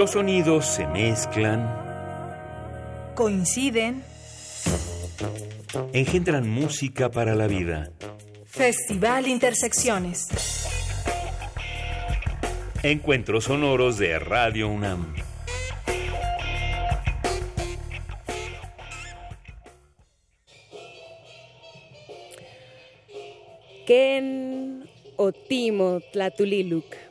Los sonidos se mezclan, Coinciden. engendran música para la vida. Festival Intersecciones. Encuentros sonoros de Radio UNAM. Ken Otimo Tlatuliluc.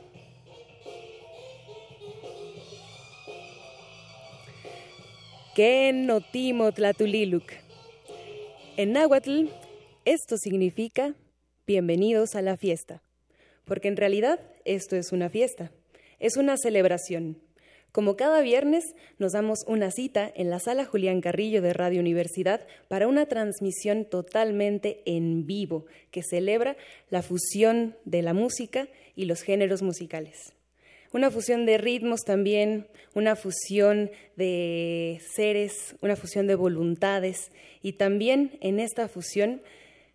En náhuatl, esto significa bienvenidos a la fiesta, porque en realidad esto es una fiesta, es una celebración. Como cada viernes, nos damos una cita en la sala Julián Carrillo de Radio Universidad para una transmisión totalmente en vivo que celebra la fusión de la música y los géneros musicales. Una fusión de ritmos también, una fusión de seres, una fusión de voluntades y también en esta fusión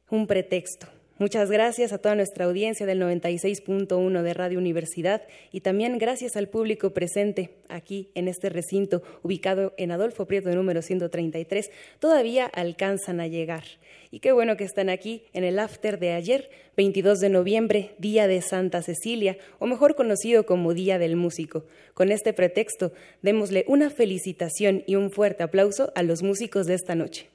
un pretexto, Muchas gracias a toda nuestra audiencia del 96.1 de Radio Universidad y también gracias al público presente aquí en este recinto ubicado en Adolfo Prieto número 133. Todavía alcanzan a llegar. Y qué bueno que están aquí en el after de ayer, 22 de noviembre, Día de Santa Cecilia, o mejor conocido como Día del Músico. Con este pretexto, démosle una felicitación y un fuerte aplauso a los músicos de esta noche.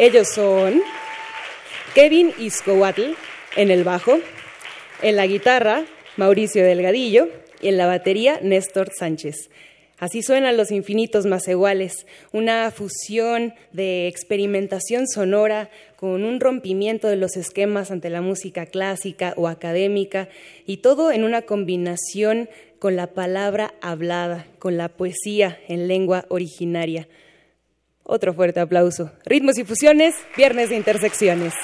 Ellos son Kevin Iscoatl en el bajo, en la guitarra Mauricio Delgadillo y en la batería Néstor Sánchez. Así suenan los infinitos más iguales, una fusión de experimentación sonora con un rompimiento de los esquemas ante la música clásica o académica y todo en una combinación con la palabra hablada, con la poesía en lengua originaria. Otro fuerte aplauso. Ritmos y fusiones, viernes de intersecciones.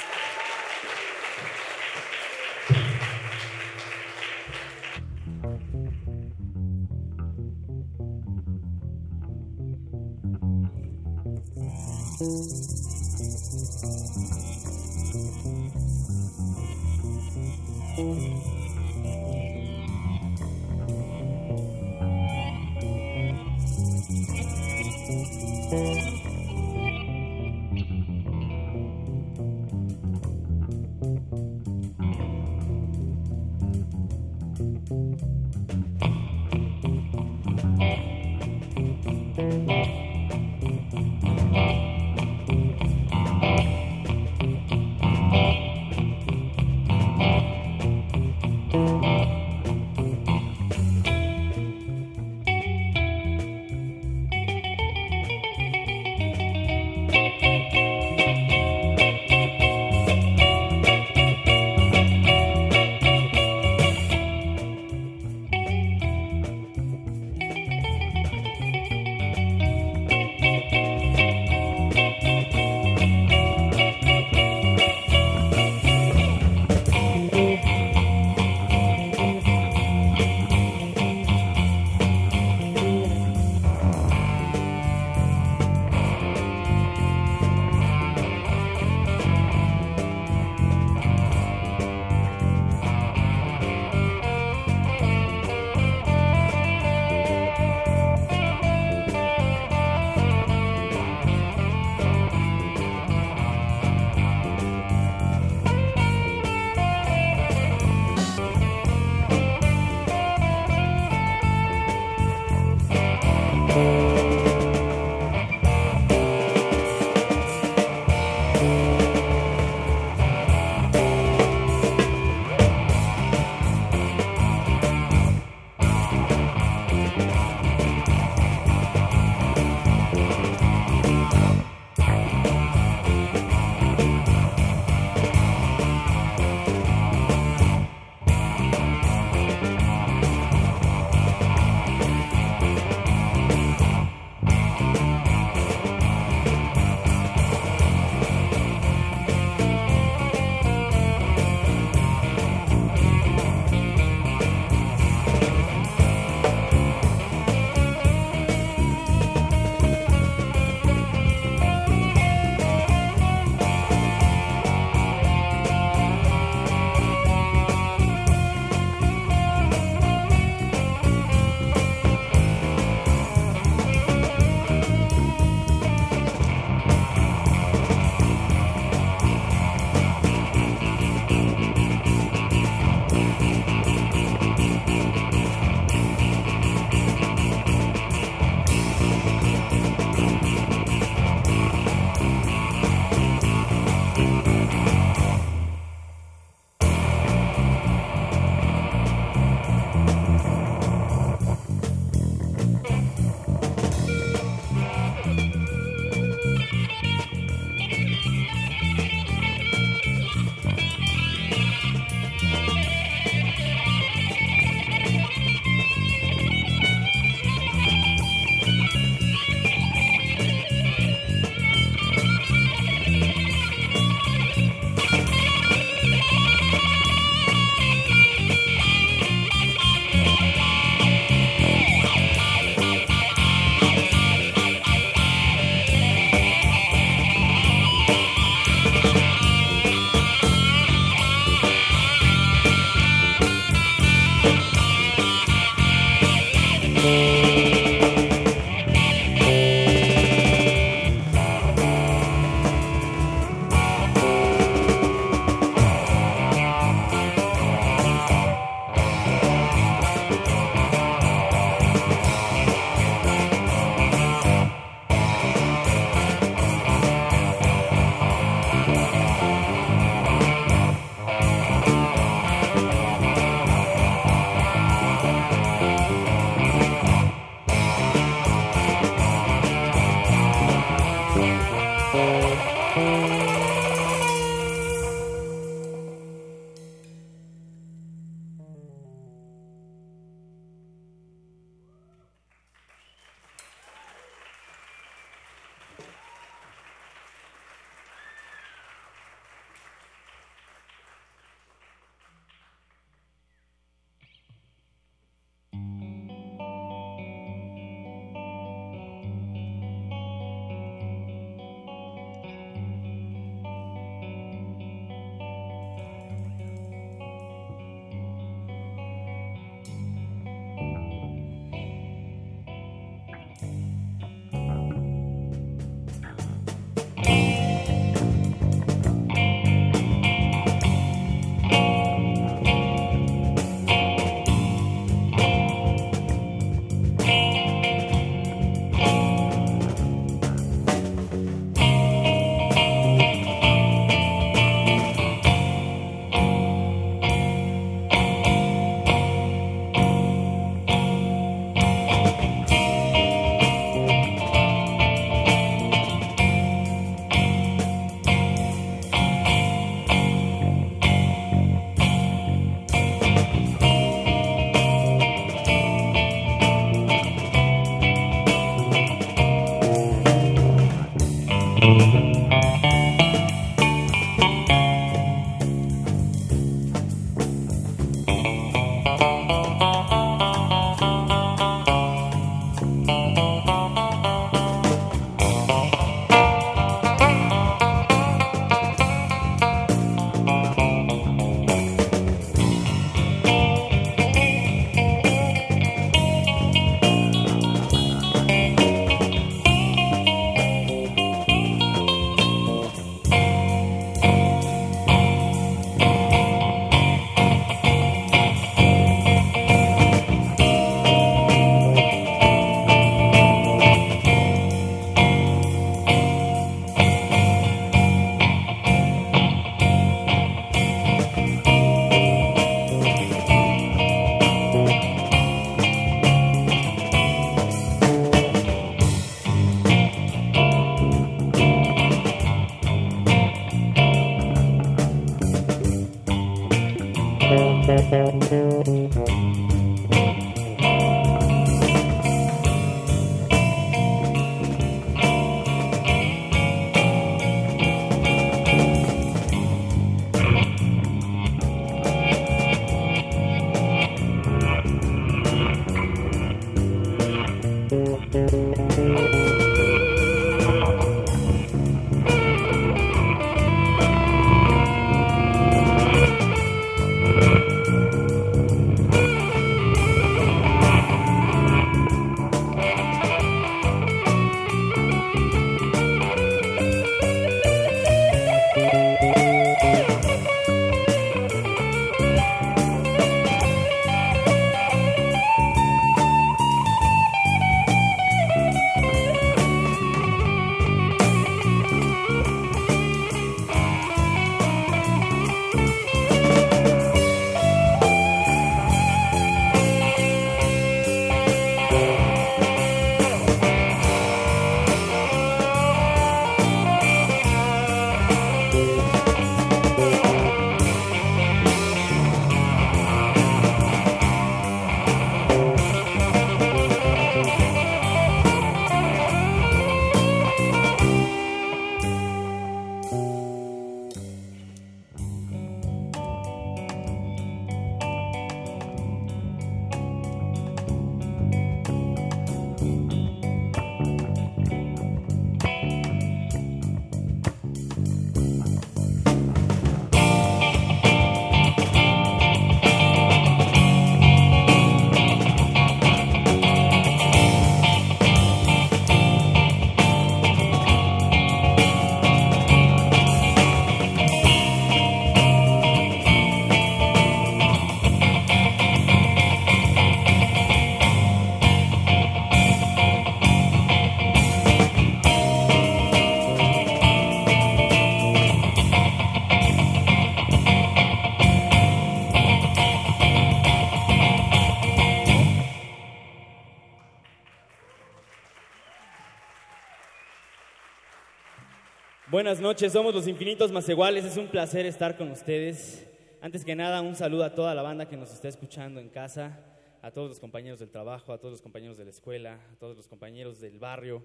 Buenas noches, somos los Infinitos Más Iguales, es un placer estar con ustedes. Antes que nada, un saludo a toda la banda que nos está escuchando en casa, a todos los compañeros del trabajo, a todos los compañeros de la escuela, a todos los compañeros del barrio.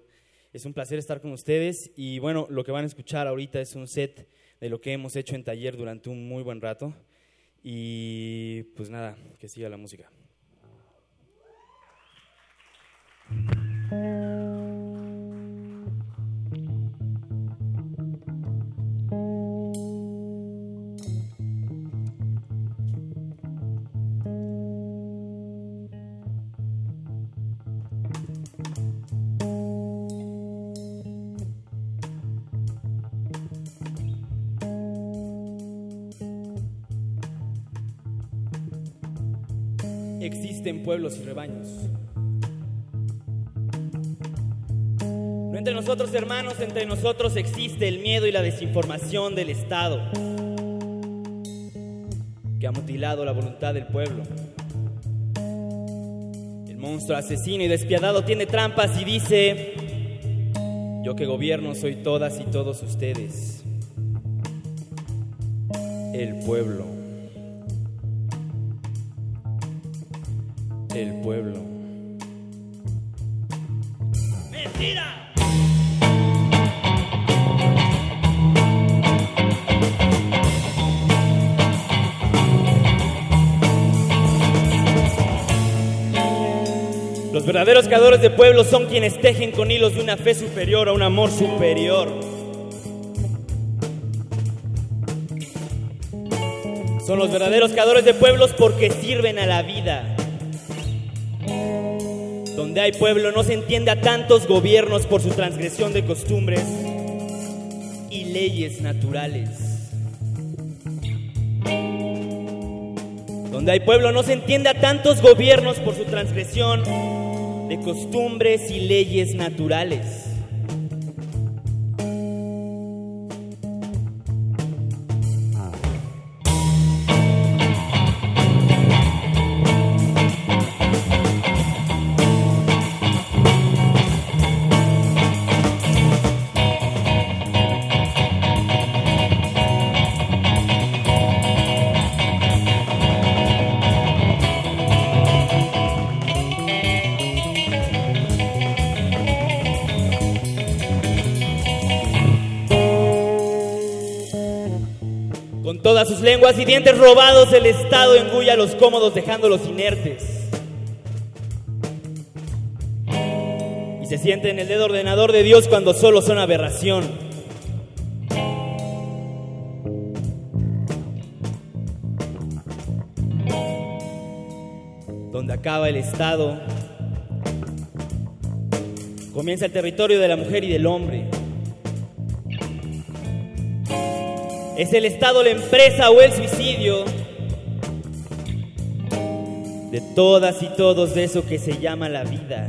Es un placer estar con ustedes y bueno, lo que van a escuchar ahorita es un set de lo que hemos hecho en taller durante un muy buen rato. Y pues nada, que siga la música. Pueblos y rebaños. No entre nosotros hermanos, entre nosotros existe el miedo y la desinformación del Estado que ha mutilado la voluntad del pueblo. El monstruo asesino y despiadado tiene trampas y dice, yo que gobierno soy todas y todos ustedes, el pueblo. El pueblo. ¡Mentira! Los verdaderos creadores de pueblos son quienes tejen con hilos de una fe superior a un amor superior. Son los verdaderos creadores de pueblos porque sirven a la vida. Donde hay pueblo no se entiende a tantos gobiernos por su transgresión de costumbres y leyes naturales. Donde hay pueblo no se entiende a tantos gobiernos por su transgresión de costumbres y leyes naturales. Dientes robados, el Estado engulle a los cómodos dejándolos inertes. Y se siente en el dedo ordenador de Dios cuando solo son aberración. Donde acaba el Estado, comienza el territorio de la mujer y del hombre. ¿Es el Estado la empresa o el suicidio? De todas y todos de eso que se llama la vida.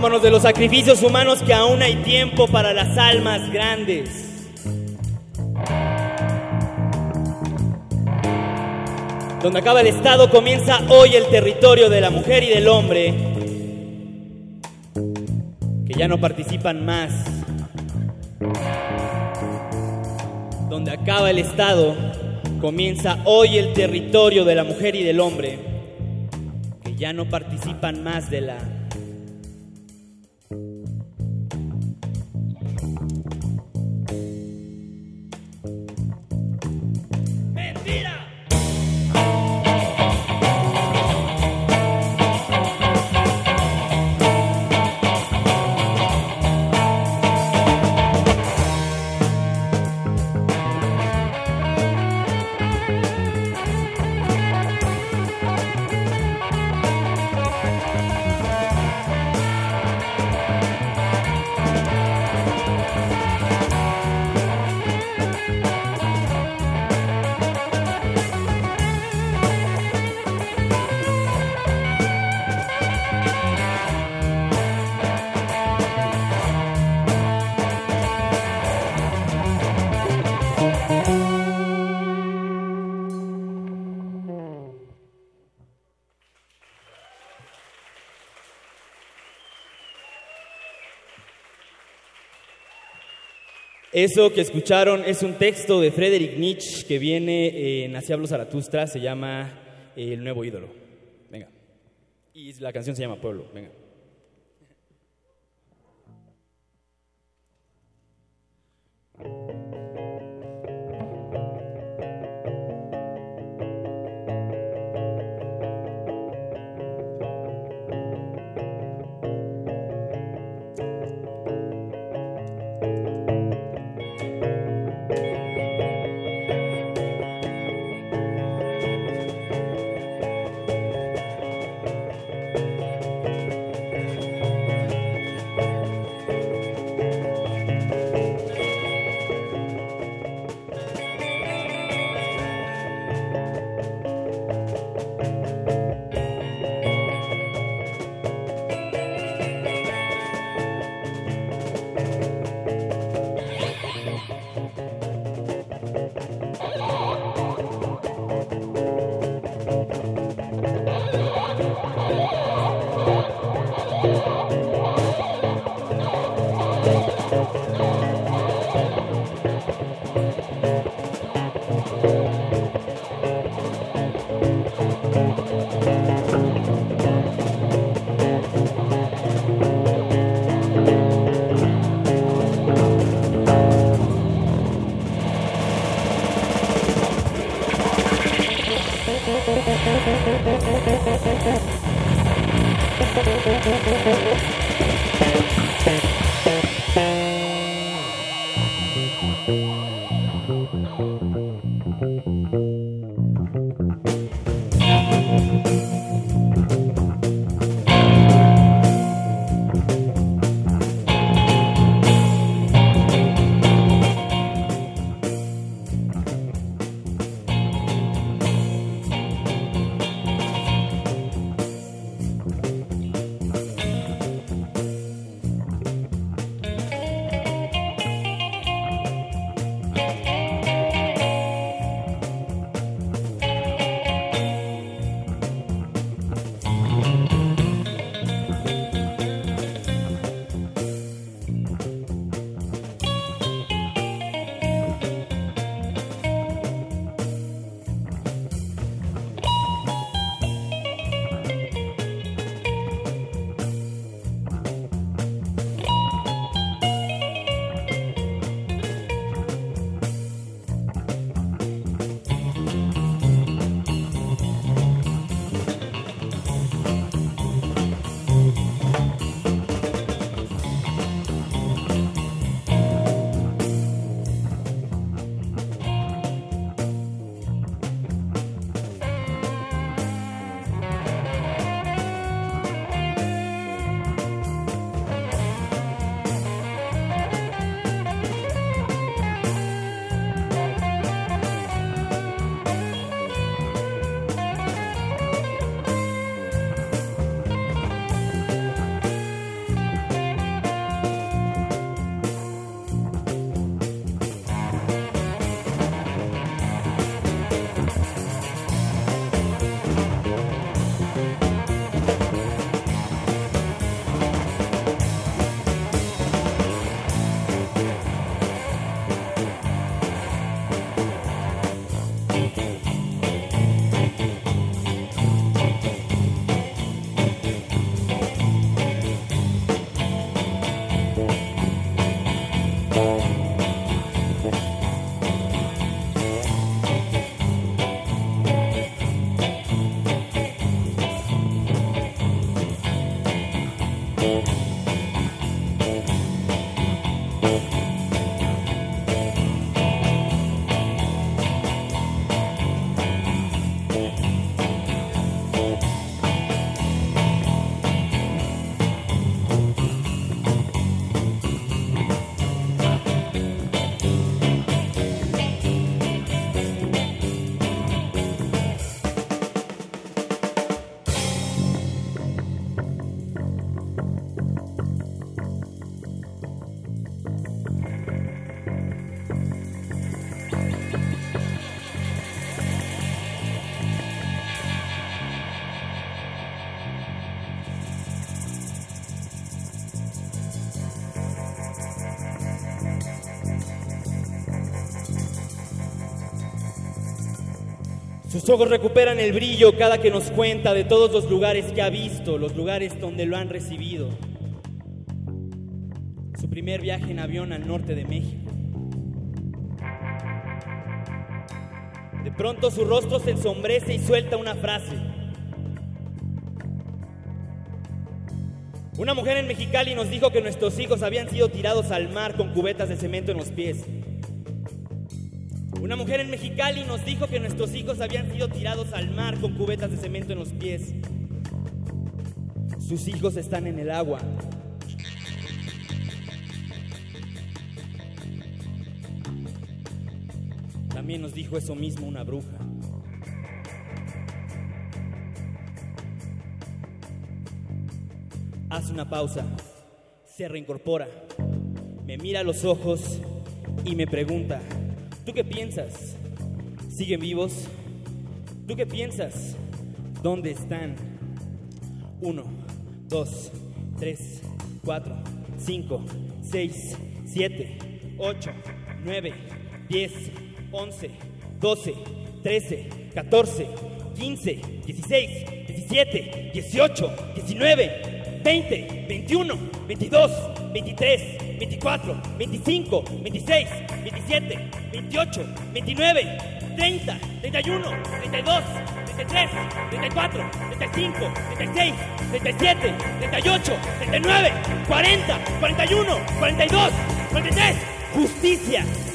Vámonos de los sacrificios humanos que aún hay tiempo para las almas grandes. Donde acaba el Estado comienza hoy el territorio de la mujer y del hombre que ya no participan más. Donde acaba el Estado, comienza hoy el territorio de la mujer y del hombre, que ya no participan más de la Eso que escucharon es un texto de Friedrich Nietzsche que viene en Así Zaratustra, se llama El nuevo ídolo. Venga. Y la canción se llama Pueblo. Venga. Sus ojos recuperan el brillo cada que nos cuenta de todos los lugares que ha visto, los lugares donde lo han recibido. Su primer viaje en avión al norte de México. De pronto su rostro se ensombrece y suelta una frase. Una mujer en Mexicali nos dijo que nuestros hijos habían sido tirados al mar con cubetas de cemento en los pies. Una mujer en Mexicali nos dijo que nuestros hijos habían sido tirados al mar con cubetas de cemento en los pies. Sus hijos están en el agua. También nos dijo eso mismo una bruja. Hace una pausa, se reincorpora, me mira a los ojos y me pregunta, ¿tú qué piensas? ¿Siguen vivos? ¿Tú qué piensas? ¿Dónde están? Uno, dos, tres, cuatro, cinco, seis, siete, ocho, nueve, diez, once, doce, trece, catorce, quince, dieciséis, diecisiete, dieciocho, diecinueve, 20, 21, 22, 23, 24, 25, 26, 27, 28, 29, 30, 31, 32, 33, 34, 35, 36, 37, 38, 39, 40, 41, 42, 43. Justicia.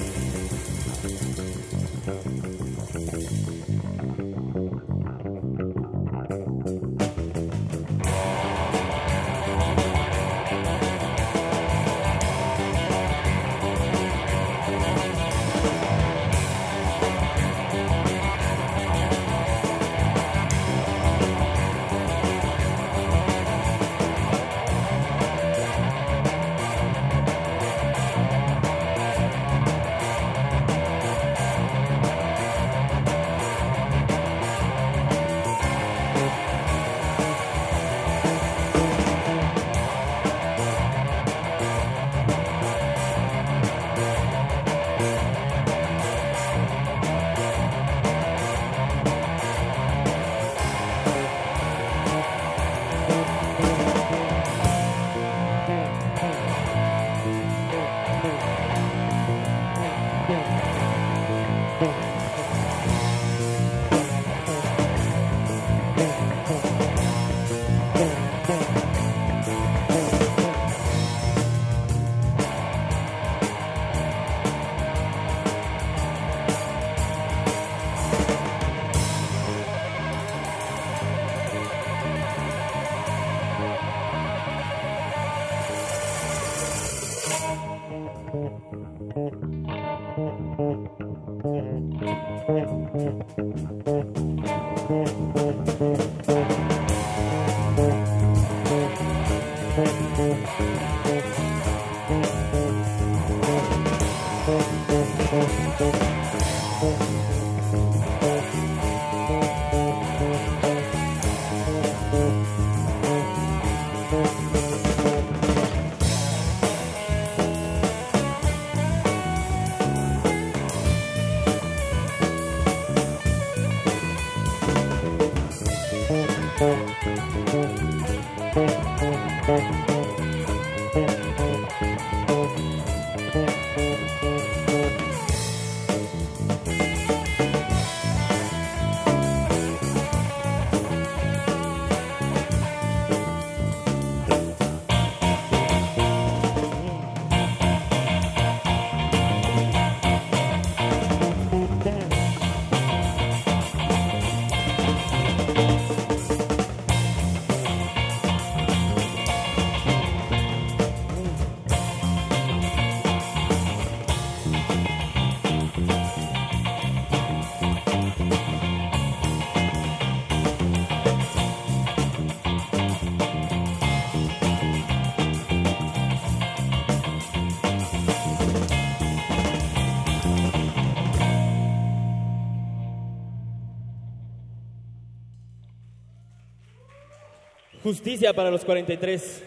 Justicia para los 43.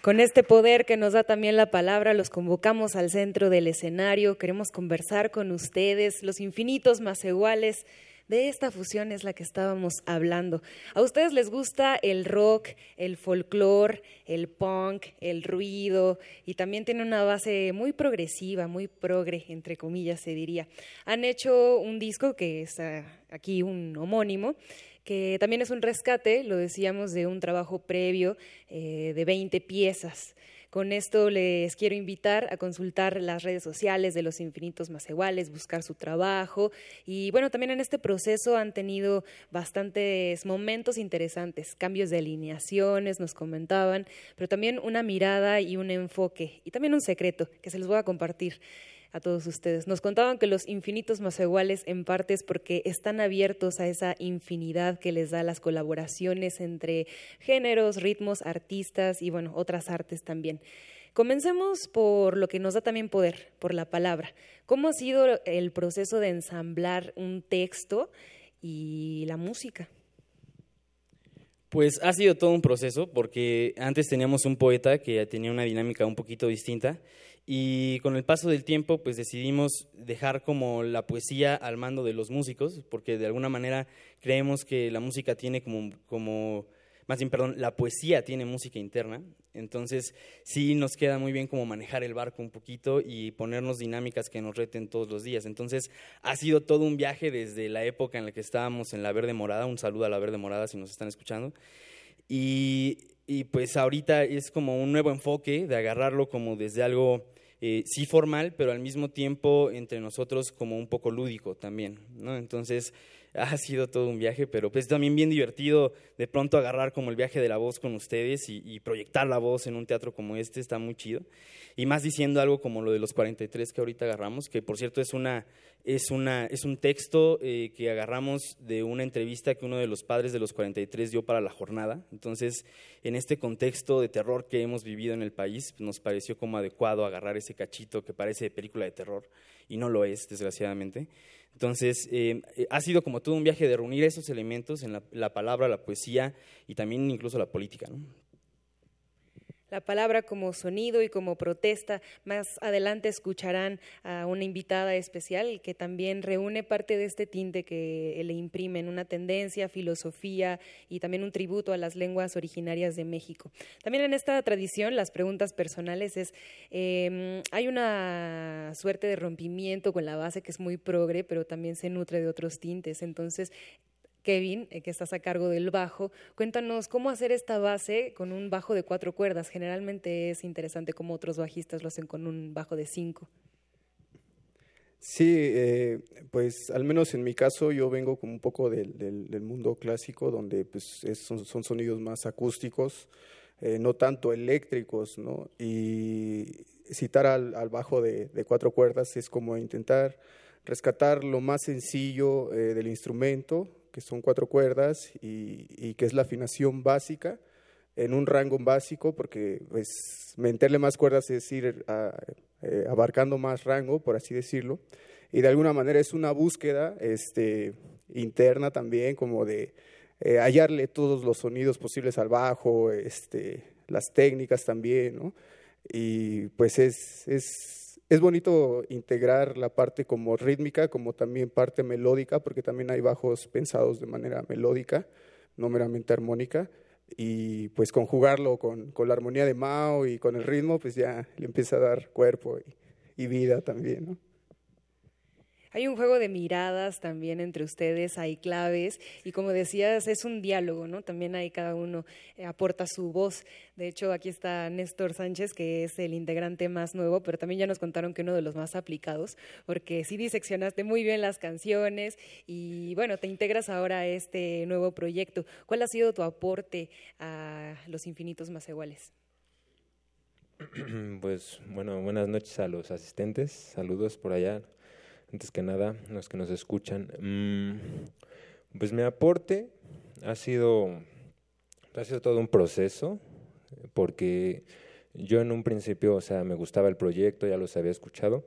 Con este poder que nos da también la palabra, los convocamos al centro del escenario. Queremos conversar con ustedes, los infinitos más iguales. De esta fusión es la que estábamos hablando. ¿A ustedes les gusta el rock, el folclore, el punk, el ruido? Y también tiene una base muy progresiva, muy progre, entre comillas se diría. Han hecho un disco que es aquí un homónimo que también es un rescate, lo decíamos, de un trabajo previo eh, de 20 piezas. Con esto les quiero invitar a consultar las redes sociales de los infinitos más iguales, buscar su trabajo. Y bueno, también en este proceso han tenido bastantes momentos interesantes, cambios de alineaciones, nos comentaban, pero también una mirada y un enfoque y también un secreto que se les voy a compartir a todos ustedes. Nos contaban que los infinitos más iguales en parte es porque están abiertos a esa infinidad que les da las colaboraciones entre géneros, ritmos, artistas y bueno, otras artes también. Comencemos por lo que nos da también poder, por la palabra. ¿Cómo ha sido el proceso de ensamblar un texto y la música? Pues ha sido todo un proceso porque antes teníamos un poeta que tenía una dinámica un poquito distinta y con el paso del tiempo, pues decidimos dejar como la poesía al mando de los músicos, porque de alguna manera creemos que la música tiene como, como más bien, perdón, la poesía tiene música interna, entonces sí nos queda muy bien como manejar el barco un poquito y ponernos dinámicas que nos reten todos los días. Entonces ha sido todo un viaje desde la época en la que estábamos en la Verde Morada, un saludo a la Verde Morada si nos están escuchando, y, y pues ahorita es como un nuevo enfoque de agarrarlo como desde algo eh, sí formal, pero al mismo tiempo entre nosotros como un poco lúdico también, ¿no? Entonces ha sido todo un viaje, pero pues también bien divertido de pronto agarrar como el viaje de la voz con ustedes y, proyectar la voz en un teatro como este, está muy chido. Y más diciendo algo como lo de los 43 que ahorita agarramos, que por cierto es, una, es, una, es un texto eh, que agarramos de una entrevista que uno de los padres de los 43 dio para la jornada. Entonces, en este contexto de terror que hemos vivido en el país, nos pareció como adecuado agarrar ese cachito que parece de película de terror y no lo es, desgraciadamente. Entonces, eh, eh, ha sido como todo un viaje de reunir esos elementos en la, la palabra, la poesía y también incluso la política. ¿no? La palabra como sonido y como protesta. Más adelante escucharán a una invitada especial que también reúne parte de este tinte que le imprimen, una tendencia, filosofía y también un tributo a las lenguas originarias de México. También en esta tradición, las preguntas personales es, eh, hay una suerte de rompimiento con la base que es muy progre, pero también se nutre de otros tintes. Entonces, Kevin, eh, que estás a cargo del bajo. Cuéntanos cómo hacer esta base con un bajo de cuatro cuerdas. Generalmente es interesante como otros bajistas lo hacen con un bajo de cinco. Sí, eh, pues al menos en mi caso yo vengo como un poco del, del, mundo clásico donde pues son, son, sonidos más acústicos, eh, no tanto eléctricos, ¿no? Y citar al, al bajo de, de, cuatro cuerdas es como intentar rescatar lo más sencillo eh, del instrumento, que son cuatro cuerdas y, que es la afinación básica en un rango básico, porque pues meterle más cuerdas es ir eh, abarcando más rango, por así decirlo, y de alguna manera es una búsqueda este, interna también, como de eh, hallarle todos los sonidos posibles al bajo, este, las técnicas también, ¿no? Y pues es, es es bonito integrar la parte como rítmica, como también parte melódica, porque también hay bajos pensados de manera melódica, no meramente armónica, y pues conjugarlo con, con la armonía de Mao y con el ritmo, pues ya le empieza a dar cuerpo y, y vida también, ¿no? Hay un juego de miradas también entre ustedes, hay claves y como decías, es un diálogo, ¿no? También hay cada uno eh, aporta su voz. De hecho, aquí está Néstor Sánchez, que es el integrante más nuevo, pero también ya nos contaron que uno de los más aplicados, porque sí diseccionaste muy bien las canciones y bueno, te integras ahora a este nuevo proyecto. ¿Cuál ha sido tu aporte a Los Infinitos Más Iguales? Pues bueno, buenas noches a los asistentes, saludos por allá, antes que nada, los que nos escuchan. Mm, pues mi aporte ha sido, ha sido todo un proceso, porque yo en un principio, o sea, me gustaba el proyecto, ya los había escuchado,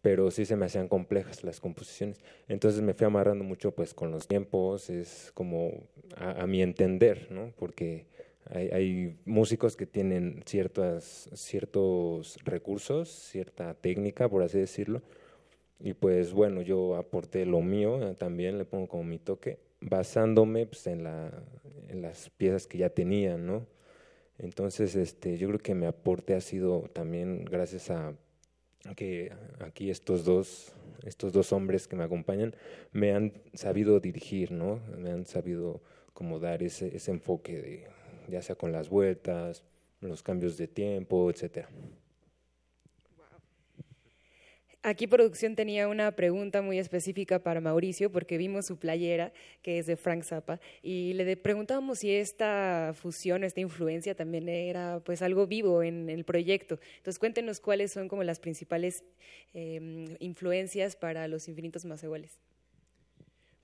pero sí se me hacían complejas las composiciones. Entonces me fui amarrando mucho pues con los tiempos, es como a, mi entender, ¿no? Porque hay, hay músicos que tienen ciertas, ciertos recursos, cierta técnica, por así decirlo, y pues bueno, yo aporté lo mío, eh, también le pongo como mi toque, basándome pues, en, la, las piezas que ya tenía, ¿no? Entonces, este, yo creo que mi aporte ha sido también gracias a que aquí estos dos, estos dos hombres que me acompañan me han sabido dirigir, ¿no? Me han sabido como dar ese, ese enfoque de, ya sea con las vueltas, los cambios de tiempo, etcétera. Aquí producción tenía una pregunta muy específica para Mauricio porque vimos su playera que es de Frank Zappa y le preguntábamos si esta fusión, esta influencia también era pues algo vivo en el proyecto. Entonces cuéntenos cuáles son como las principales eh, influencias para los infinitos más iguales.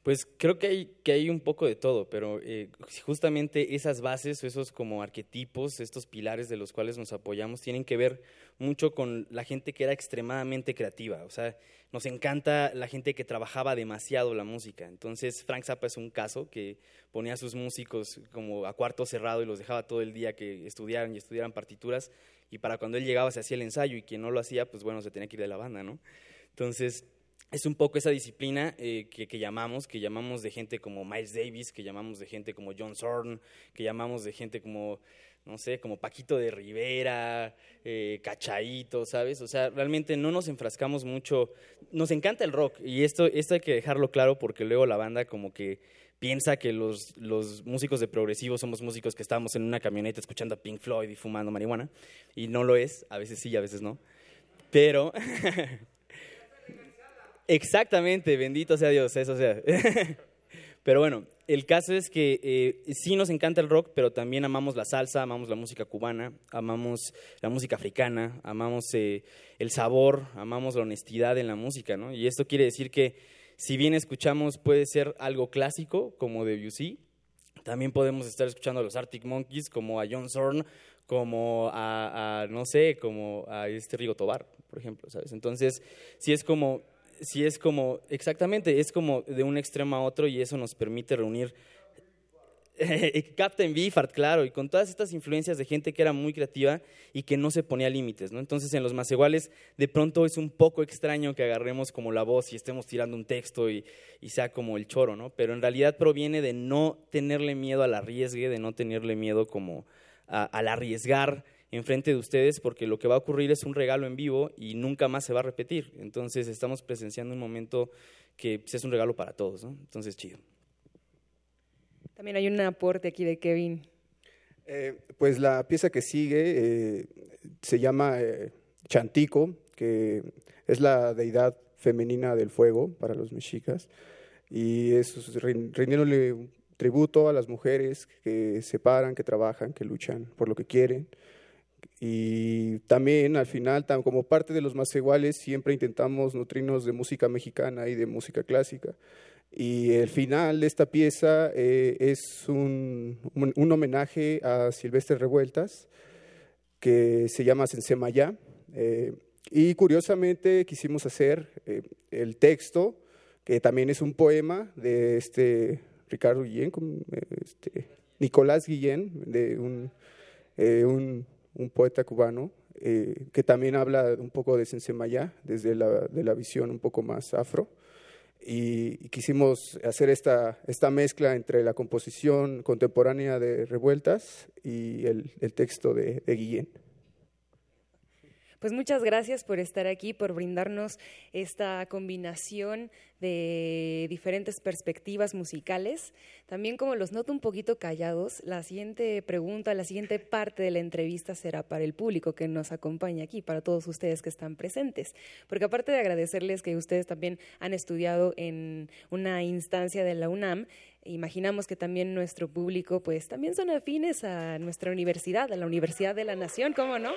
Pues creo que hay, que hay un poco de todo, pero eh, justamente esas bases, esos como arquetipos, estos pilares de los cuales nos apoyamos, tienen que ver mucho con la gente que era extremadamente creativa. O sea, nos encanta la gente que trabajaba demasiado la música. Entonces, Frank Zappa es un caso que ponía a sus músicos como a cuarto cerrado y los dejaba todo el día que estudiaran y estudiaran partituras. Y para cuando él llegaba se hacía el ensayo y quien no lo hacía, pues bueno, se tenía que ir de la banda, ¿no? Entonces, es un poco esa disciplina eh, que, que, llamamos, que llamamos de gente como Miles Davis, que llamamos de gente como John Zorn, que llamamos de gente como, no sé, como Paquito de Rivera, eh, Cachaito, ¿sabes? O sea, realmente no nos enfrascamos mucho, nos encanta el rock y esto, esto hay que dejarlo claro porque luego la banda como que piensa que los, los músicos de progresivo somos músicos que estamos en una camioneta escuchando a Pink Floyd y fumando marihuana y no lo es, a veces sí, a veces no, pero... Exactamente, bendito sea Dios, eso sea. pero bueno, el caso es que eh, sí nos encanta el rock, pero también amamos la salsa, amamos la música cubana, amamos la música africana, amamos eh, el sabor, amamos la honestidad en la música, ¿no? Y esto quiere decir que si bien escuchamos puede ser algo clásico, como Debussy, también podemos estar escuchando a los Arctic Monkeys, como a John Zorn, como a, no sé, como a este Rigo Tobar, por ejemplo, ¿sabes? Entonces, sí es como sí es como, exactamente, es como de un extremo a otro y eso nos permite reunir Captain Beefheart, claro, y con todas estas influencias de gente que era muy creativa y que no se ponía límites, ¿no? Entonces en los más iguales de pronto es un poco extraño que agarremos como la voz y estemos tirando un texto y, y sea como el choro, ¿no? Pero en realidad proviene de no tenerle miedo al arriesgue, de no tenerle miedo como al arriesgar enfrente de ustedes porque lo que va a ocurrir es un regalo en vivo y nunca más se va a repetir. Entonces estamos presenciando un momento que pues, es un regalo para todos, ¿no? Entonces, chido. También hay un aporte aquí de Kevin. Eh, pues la pieza que sigue eh, se llama eh, Chantico, que es la deidad femenina del fuego para los mexicas, y es rindiéndole un tributo a las mujeres que se paran, que trabajan, que luchan por lo que quieren, y también al final, como parte de los más iguales, siempre intentamos nutrirnos de música mexicana y de música clásica. Y el final de esta pieza eh, es un, un, homenaje a Silvestre Revueltas, que se llama Sensemayá. Eh, y curiosamente quisimos hacer eh, el texto, que también es un poema de este Ricardo Guillén, este, Nicolás Guillén, de un, un un poeta cubano, eh, que también habla un poco de Sensemayá, desde la, de la visión un poco más afro. Y, quisimos hacer esta, esta mezcla entre la composición contemporánea de Revueltas y el, texto de Guillén. Pues muchas gracias por estar aquí, por brindarnos esta combinación de diferentes perspectivas musicales. También como los noto un poquito callados, la siguiente pregunta, la siguiente parte de la entrevista será para el público que nos acompaña aquí, para todos ustedes que están presentes. Porque aparte de agradecerles que ustedes también han estudiado en una instancia de la UNAM, imaginamos que también nuestro público pues también son afines a nuestra universidad, a la Universidad de la Nación, ¿cómo no?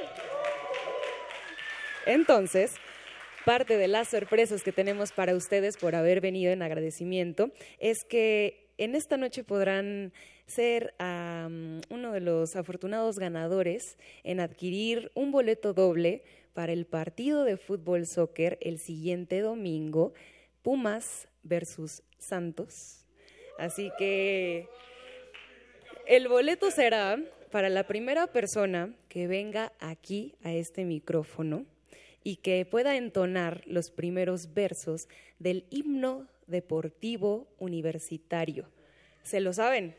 Entonces, parte de las sorpresas que tenemos para ustedes por haber venido en agradecimiento es que en esta noche podrán ser uno de los afortunados ganadores en adquirir un boleto doble para el partido de fútbol soccer el siguiente domingo, Pumas versus Santos. Así que el boleto será para la primera persona que venga aquí a este micrófono y que pueda entonar los primeros versos del himno deportivo universitario. ¿Se lo saben?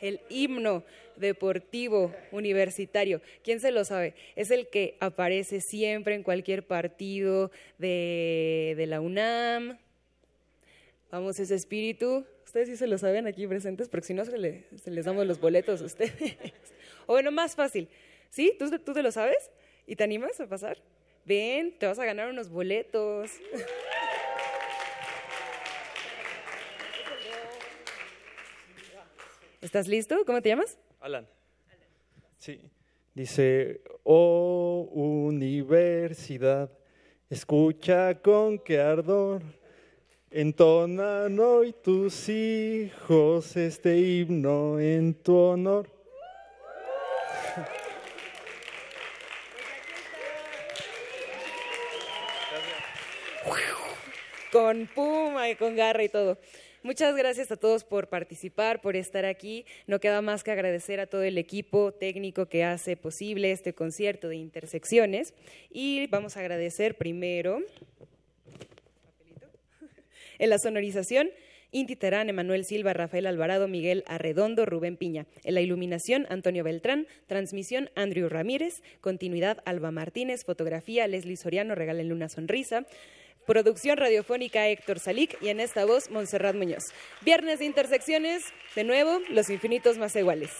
El himno deportivo universitario. ¿Quién se lo sabe? Es el que aparece siempre en cualquier partido de, la UNAM. Vamos, ese espíritu. Ustedes sí se lo saben aquí presentes, porque si no se, se les damos los boletos a ustedes. o bueno, más fácil. ¿Sí? ¿Tú, ¿Tú te lo sabes? ¿Y te animas a pasar? Ven, te vas a ganar unos boletos. ¿Estás listo? ¿Cómo te llamas? Alan. Sí. Dice, oh universidad, escucha con qué ardor entonan hoy tus hijos este himno en tu honor. Con puma y con garra y todo. Muchas gracias a todos por participar, por estar aquí. No queda más que agradecer a todo el equipo técnico que hace posible este concierto de intersecciones. Y vamos a agradecer primero en la sonorización, Inti Terán, Emanuel Silva, Rafael Alvarado, Miguel Arredondo, Rubén Piña. En la iluminación, Antonio Beltrán. Transmisión, Andrew Ramírez. Continuidad, Alba Martínez. Fotografía, Leslie Soriano, regálenle una sonrisa. Producción radiofónica, Héctor Salic. Y en esta voz, Montserrat Muñoz. Viernes de Intersecciones, de nuevo, los infinitos más iguales.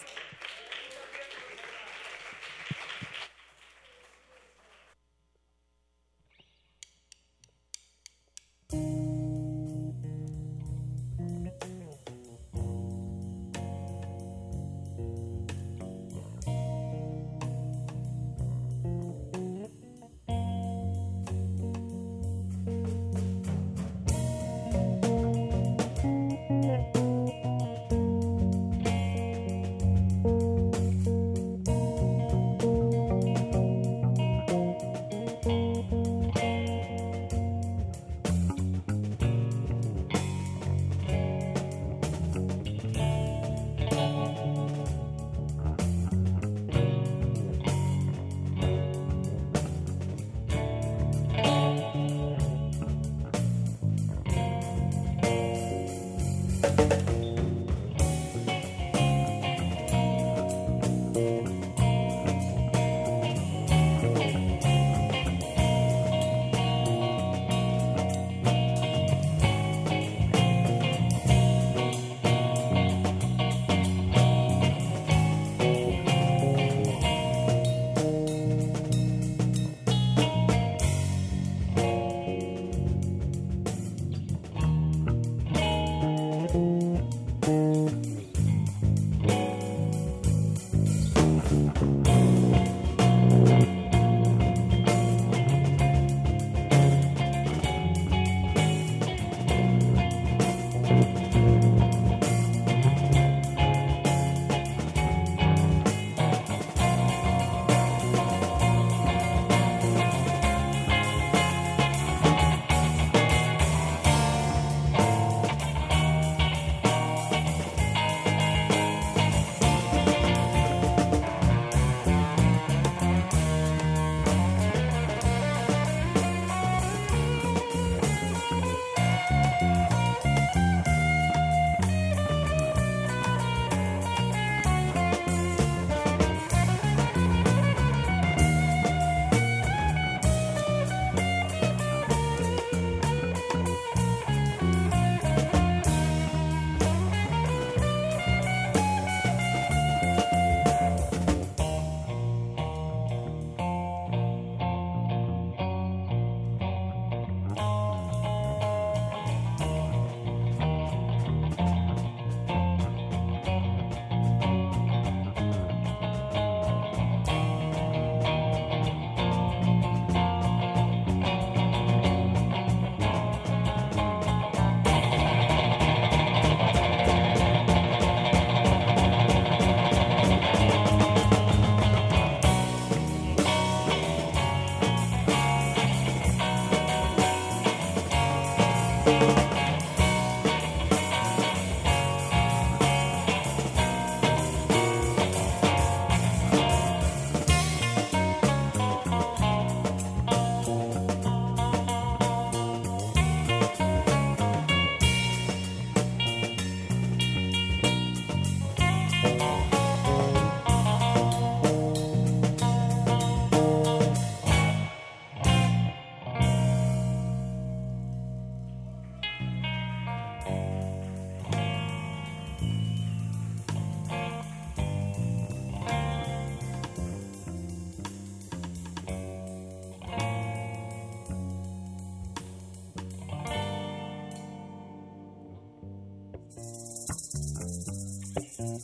Thank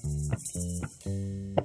you.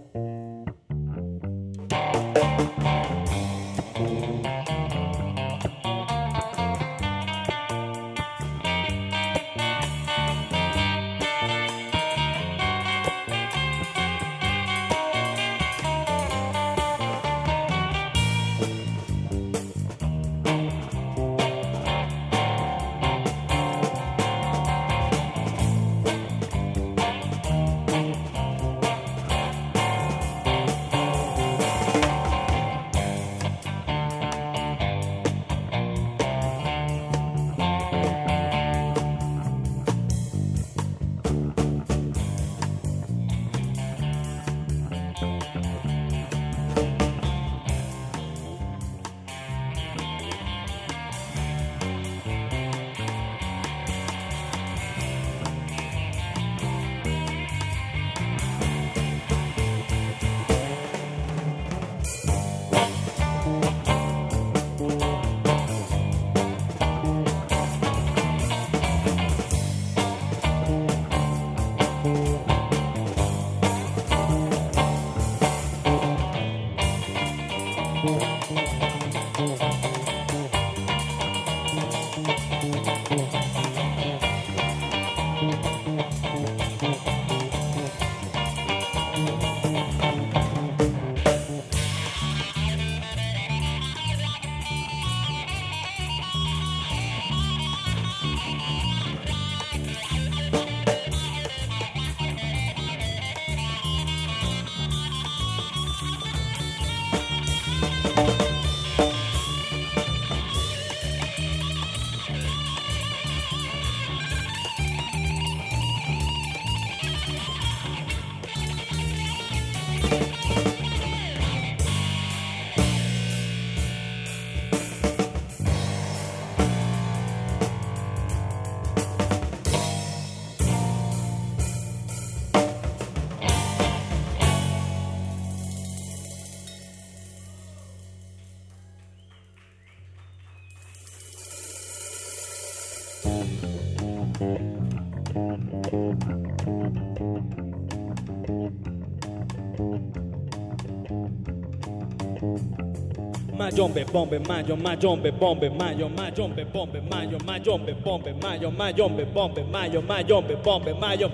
Mayombe, bombe, mayo, mayombe, bombe, mayo, mayombe, bombe, mayo, mayombe, bombe, mayo, mayombe, bombe, mayo, mayombe, bombe, mayo.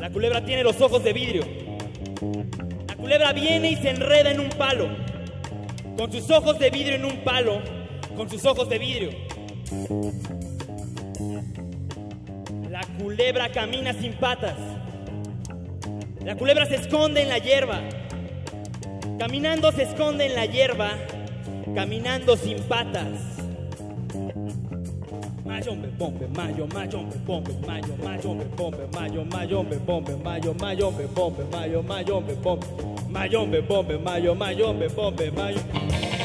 La culebra tiene los ojos de vidrio. La culebra viene y se enreda en un palo. Con sus ojos de vidrio en un palo. Con sus ojos de vidrio. La culebra camina sin patas. La culebra se esconde en la hierba. Caminando se esconde en la hierba, caminando sin patas. Mayombe, bombe, mayo, mayombe, bombe, mayo, mayombe, bombe, mayo, mayombe, bombe, mayo, mayombe, bombe, mayo, mayombe, bombe, mayombe, bombe, mayo, mayombe, bombe, mayo.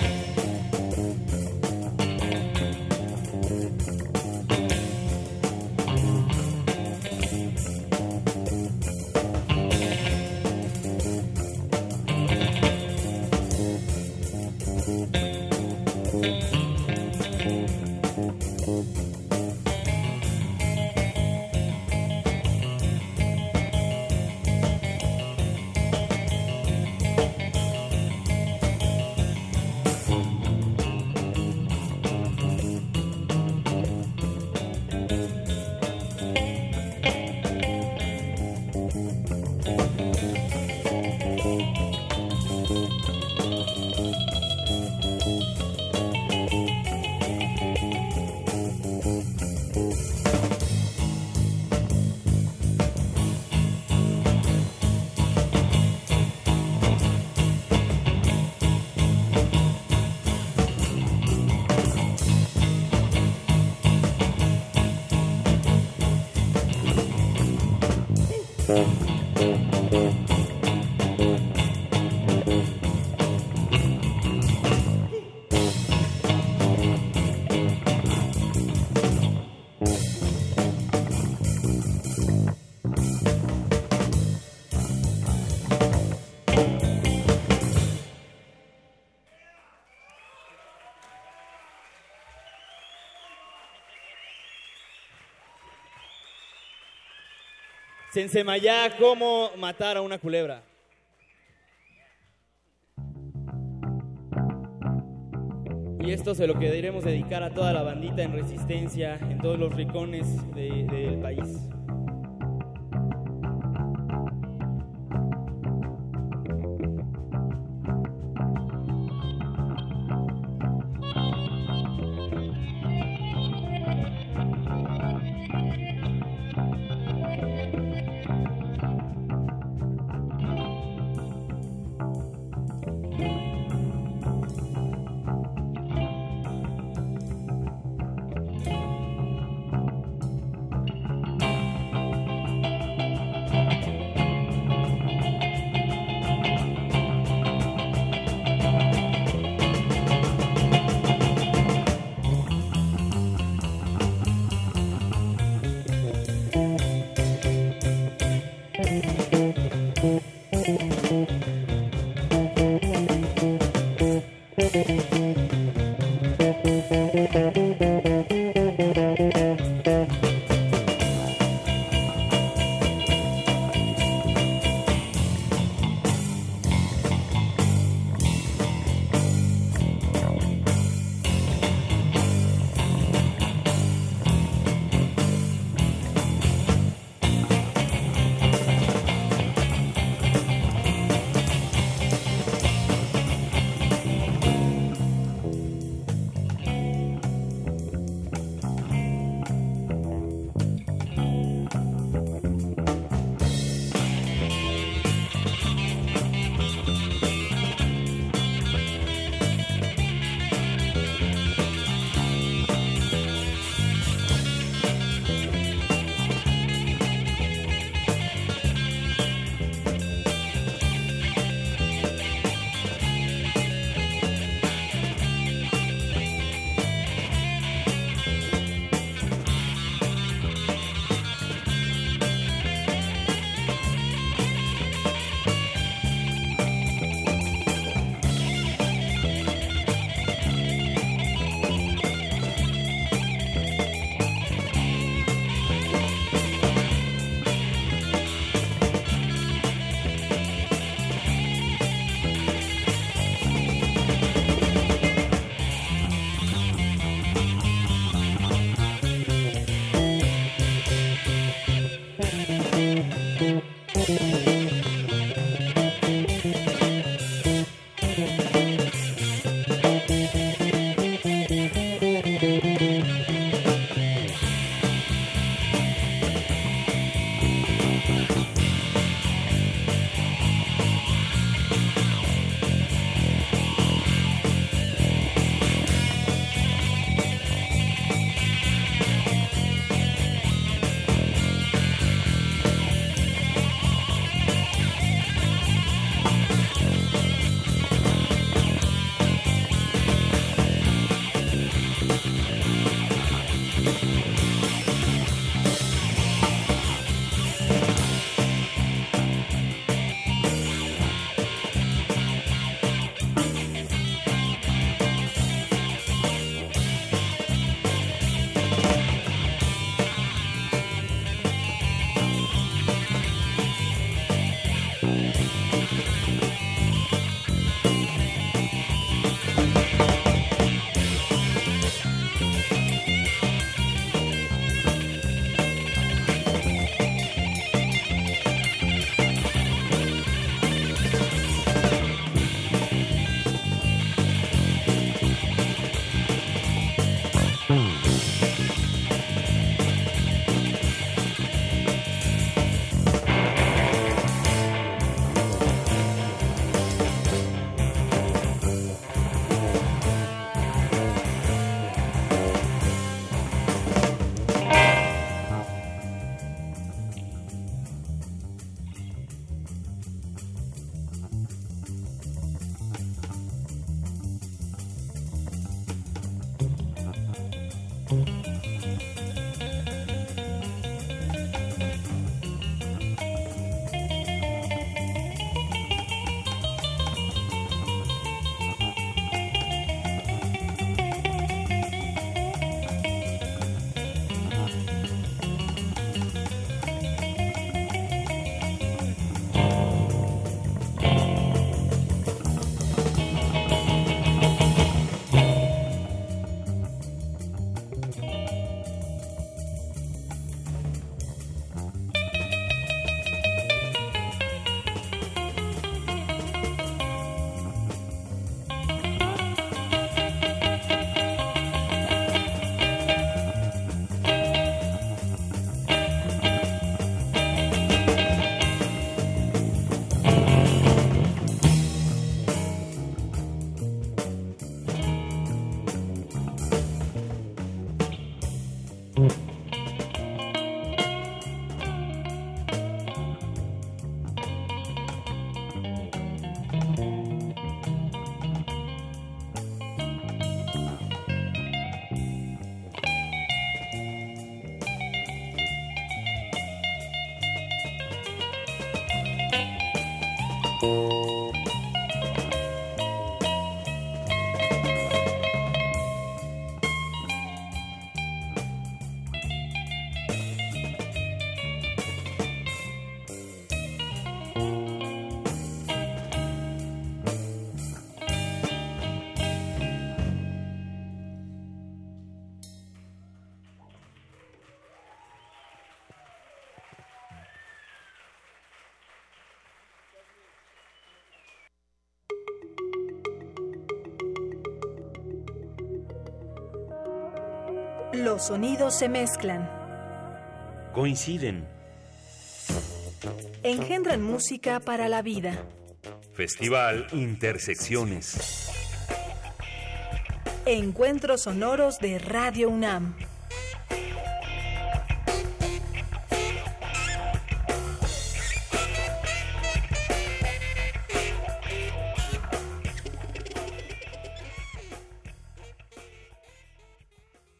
Se ensemayá cómo matar a una culebra. Y esto se lo queremos dedicar a toda la bandita en resistencia, en todos los rincones de- del país. Los sonidos se mezclan, Coinciden. engendran música para la vida. Festival Intersecciones. Encuentros sonoros de Radio UNAM.